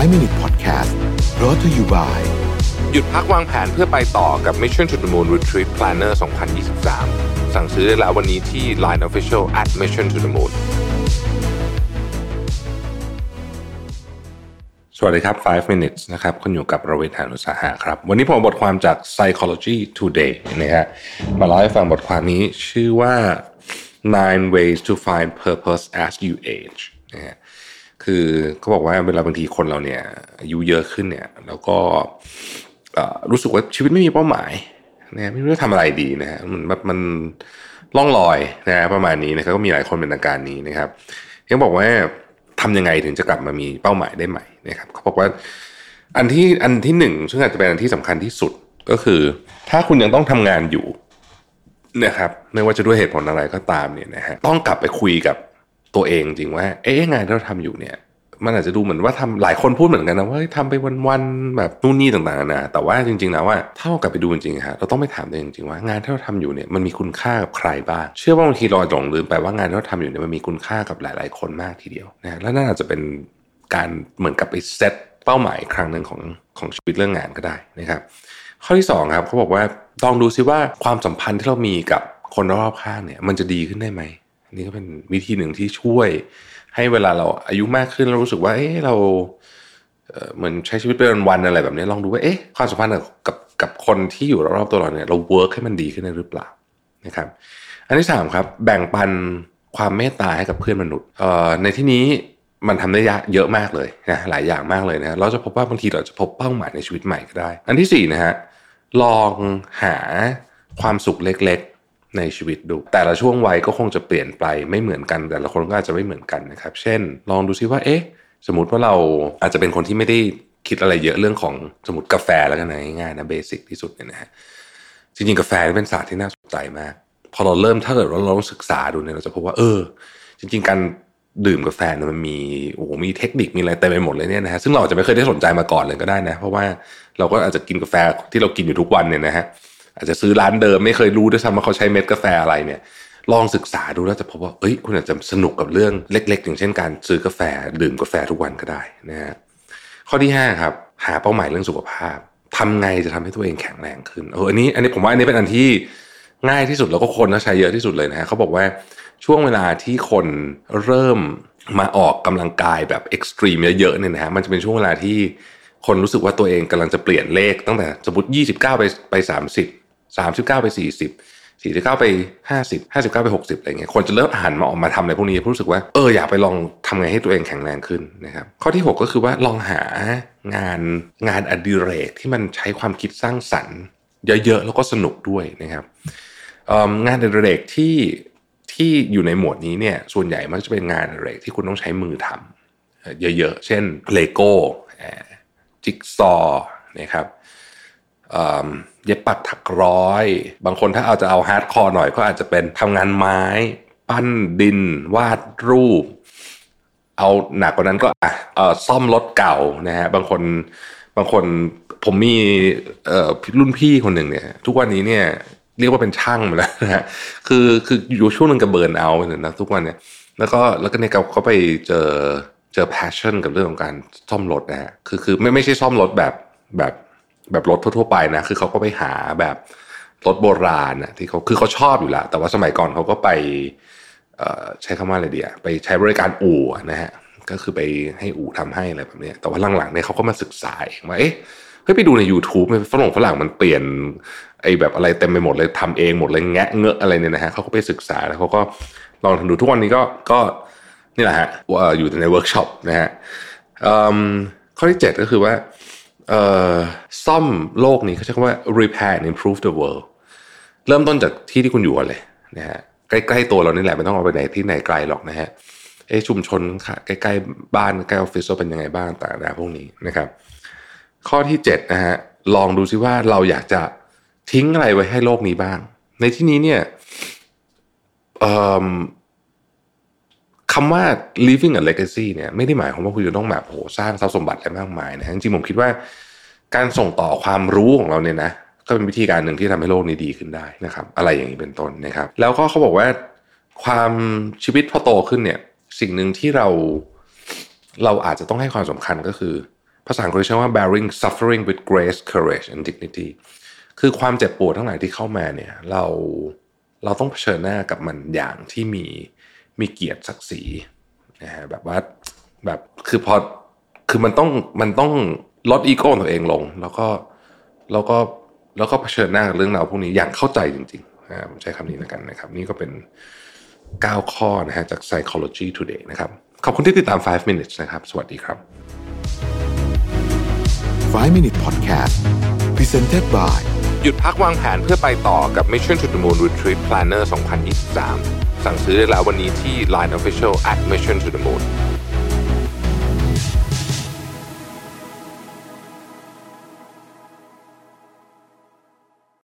5 Minute Podcast brought to you by หยุดพักวางแผนเพื่อไปต่อกับ Mission to the Moon Retreat Planner 2023 สั่งซื้อได้แล้ววันนี้ที่ Line Official at Mission to the Moon สวัสดีครับ 5 minutes นะครับคุณอยู่กับระเวทหานุสาหะครับ วันนี้ผมบทความจาก Psychology Today นะฮะ มาเล่าให้ฟังบทความนี้ชื่อว่า nine ways to find purpose as you age นะฮะ คือเขาบอกว่าเวลาบางทีคนเราเนี่ยอายุเยอะขึ้นเนี่ย แล้วก็รู้สึกว่าชีวิตไม่มีเป้าหมายนะไม่รู้จะทำอะไรดีนะฮะมันมันมันล่องลอยนะฮะประมาณนี้นะครับก็มีหลายคนเป็นอาการนี้นะครับยังบอกว่าทำยังไงถึงจะกลับมามีเป้าหมายได้ใหม่นะครับเขาบอกว่าอันที่อันที่หนึ่งซึ่งอาจจะเป็นอันที่สำคัญที่สุดก็คือ ถ้าคุณยังต้องทำงานอยู่นะครับไม่ว่าจะด้วยเหตุผลอะไรก็ตามเนี่ยนะฮะต้องกลับไปคุยกับ ตัวเองจริงว่า เอ๊ะงานที่เราทำอยู่เนี่ย มันอาจจะดูเหมือนว่าทำหลายคนพูดเหมือนกันนะว่าทำไปวันๆแบบนู่นนี่ต่างๆนะแต่ว่าจริงๆแล้วว่าถ้าเรากลับไปดูจริงๆฮะเราต้องไปถามตัวเองจริงๆว่างานที่เราทำอยู่เนี่ยมันมีคุณค่ากับใครบ้างเชื่อว่าบางทีเราหลงลืมไปว่างานที่เราทำอยู่เนี่ยมันมีคุณค่ากับหลาย ๆ คนมากทีเดียวนะแล้วนั่นอาจจะเป็นการเหมือนกับไปเซตเป้าหมายครั้งหนึ่งของของชีวิตเรื่องงานก็ได้นะครับข้อที่สองครับเขาบอกว่าลองดูซิว่าความสัมพันธ์ที่เรามีกับคนรอบข้างเนี่ย มันจะดีขึ้นได้ไหม นนี้ก็เป็นวิธีหนึ่งที่ช่วย ให้เวลาเราอายุมากขึ้นเรารู้สึกว่า เอ๊ะเราเหมือนใช้ชีวิตเป็นวันๆอะไรแบบนี้ลองดูว่าเอ๊ะความสัมพันธ์กับกับคนที่อยู่รอบๆตัวเราเนี่ยเราเวิร์กให้มันดีขึ้นได้หรือเปล่านะครับ อันที่สามครับแบ่งปันความเมตตาให้กับเพื่อนมนุษย์ในที่นี้มันทำได้ยากเยอะมากเลยนะหลายอย่างมากเลยนะเราจะพบว่าบางทีเราจะพบเป้าหมายในชีวิตใหม่ก็ได้ อันที่สี่นะฮะลองหาความสุขเล็ก ในชีวิตดู แต่ละช่วงวัยก็คงจะเปลี่ยนไปไม่เหมือนกัน แต่ละคนก็อาจจะไม่เหมือนกันนะครับ เช่น ลองดูซิว่าเอ๊ะ สมมติว่าเราอาจจะเป็นคนที่ไม่ได้คิดอะไรเยอะเรื่องของสมมติกาแฟแล้วกันนะง่ายๆนะเบสิกที่สุดเนี่ยนะฮะจริงๆกาแฟเป็นศาสตร์ที่น่าสนใจมาก พอเราเริ่มถ้าเกิดเราลองศึกษาดูเนี่ยเราจะพบว่าเออ จริง ๆ การดื่มกาแฟเนี่ยมันมีโอ้โหมีเทคนิคมีอะไรเต็มไปหมดเลยเนี่ยนะฮะซึ่งเราอาจจะไม่เคยได้สนใจมาก่อนเลยก็ได้นะ เพราะว่าเราก็อาจจะกินกาแฟที่เรากินอยู่ทุกวันเนี่ยนะฮะ อาจจะซื้อร้านเดิมไม่เคยรู้ด้วยซ้ำว่าเขาใช้เม็ดกาแฟอะไรเนี่ยลองศึกษาดูแล้วจะพบว่าเอ้ยคุณอาจจะสนุกกับเรื่องเล็ก ๆ อย่างเช่นการซื้อกาแฟดื่มกาแฟทุกวันก็ได้นะฮะข้อที่ห้าครับหาเป้าหมายเรื่องสุขภาพทำไงจะทำให้ตัวเองแข็งแรงขึ้นเอออันนี้อันนี้ผมว่าอันนี้เป็นอันที่ง่ายที่สุดแล้วก็คนก็ใช้เยอะที่สุดเลยนะฮะเขาบอกว่าช่วงเวลาที่คนเริ่มมาออกกำลังกายแบบเอ็กซ์ตรีมเยอะๆเนี่ยนะฮะมันจะเป็นช่วงเวลาที่คนรู้สึกว่าตัวเองกำลังจะเปลี่ยนเลขตั้งแต่สมมติ29 ไปไป30 39 ไป 40สี่สิบเก้าไปห้าสิบห้าสิบเก้าไปหกสิบอะไรเงี้ยคนจะเริ่มหันมาออกมาทำอะไรพวกนี้เพรู้สึกว่าเอออยากไปลองทำไงให้ตัวเองแข็งแรงขึ้นนะครับข้อที่หกก็คือว่าลองหางานงานอดิเรกที่มันใช้ความคิดสร้างสรรค์เยอะๆแล้วก็สนุกด้วยนะครับงานอดิเรกที่ที่อยู่ในหมวดนี้เนี่ยส่วนใหญ่มักจะเป็นงานอดิเรกที่คุณต้องใช้มือทำเยอะๆ เช่นเลโก้จิ๊กซอนะครับ เย็บปักถักร้อย บางคนถ้าเอาจะเอา hardcore หน่อยก็อาจจะเป็นทำงานไม้ ปั้นดิน วาดรูป เอาหนักกว่านั้นก็อะซ่อมรถเก่านะฮะบางคนบางคนผมมีรุ่นพี่คนหนึ่งเนี่ย ทุกวันนี้เนี่ยเรียกว่าเป็นช่างมาแล้วนะฮะคือคืออยู่ช่วงหนึงกับ burn out เนี่ยนะทุกวันเนี่ย แล้วก็แล้วก็เนี่ยเขาเขาไปเจอเจอ passion กับเรื่องของการซ่อมรถนะฮะคือคือไม่ไม่ใช่ซ่อมรถแบบแบบ แบบรถทั่วๆไปนะคือเขาก็ไปหาแบบรถโบราณนะที่เขาคือเขาชอบอยู่แล้วแต่ว่าสมัยก่อนเขาก็ไปใช้คำว่าอะไรเดียไปใช้บริการอู่นะฮะก็คือไปให้อู่ทำให้อะไรแบบเนี้ยแต่ว่าหลังๆเนี่ยเขาก็มาศึกษาเองว่าเอ๊ะเฮ้ยไปดูใน YouTube ฝรั่งฝรั่งมันเปลี่ยนไอ้แบบอะไรเต็มไปหมดเลยทำเองหมดเลยแงะเงอะอะไรเนี่ยนะฮะเขาก็ไปศึกษาแล้วเขาก็ลองทำดูทุกวันนี้ก็ก็นี่แหละฮะอยู่ในเวิร์กช็อปนะฮะข้อที่เจ็ดก็คือว่า ซ่อมโลกนี้เขาใช้คำว่า repair and improve the world เริ่มต้นจากที่ที่คุณอยู่ก่อนเลยนะฮะใกล้ๆตัวเรานี่แหละไม่ต้องเอาไปไหนที่ไหนไกลหรอกนะฮะเอชุมชนค่ะใกล้ๆบ้านใกล้ออฟฟิศเราเป็นยังไงบ้างต่างๆพวกนี้นะครับ ข้อที่เจ็ดนะฮะลองดูซิว่าเราอยากจะทิ้งอะไรไว้ให้โลกนี้บ้าง ในที่นี้เนี่ย คำว่า living a legacy เนี่ยไม่ได้หมายความว่าคุณจะต้องแบบโหสร้างทรัพย์สมบัติอะไรมากมายนะจริงๆผมคิดว่าการส่งต่อความรู้ของเราเนี่ยนะก็เป็นวิธีการหนึ่งที่ทำให้โลกนี้ดีขึ้นได้นะครับ อะไรอย่างนี้เป็นต้นนะครับ แล้วก็เขาบอกว่าความชีวิตพอโตขึ้นเนี่ย สิ่งหนึ่งที่เราเราอาจจะต้องให้ความสำคัญก็คือ ภาษาอังกฤษใช้ว่า bearing suffering with grace courage and dignity คือความเจ็บปวดทั้งหลายที่เข้ามาเนี่ย เราเราต้องเผชิญหน้ากับมันอย่างที่มี มีเกียรติศักดิ์ศรีนะฮะแบบว่าแบบคือพอคือมันต้องมันต้องลดอีโก้ตัวเองลง แล้วก็แล้วก็แล้วก็เผชิญหน้ากับเรื่องราวพวกนี้อย่างเข้าใจจริงๆนะผมใช้คำนี้แล้วกันนะครับ นี่ก็เป็น 9 ข้อนะฮะจาก Psychology Today นะครับ ขอบคุณที่ติดตาม 5 minutes นะครับ สวัสดีครับ 5 Minute Podcast Presented by หยุดพักวางแผนเพื่อไปต่อกับ Mission to the Moon Retreat Planner 2023 สั่งซื้อได้แล้ววันนี้ที่ Line Official at Mission to the Moon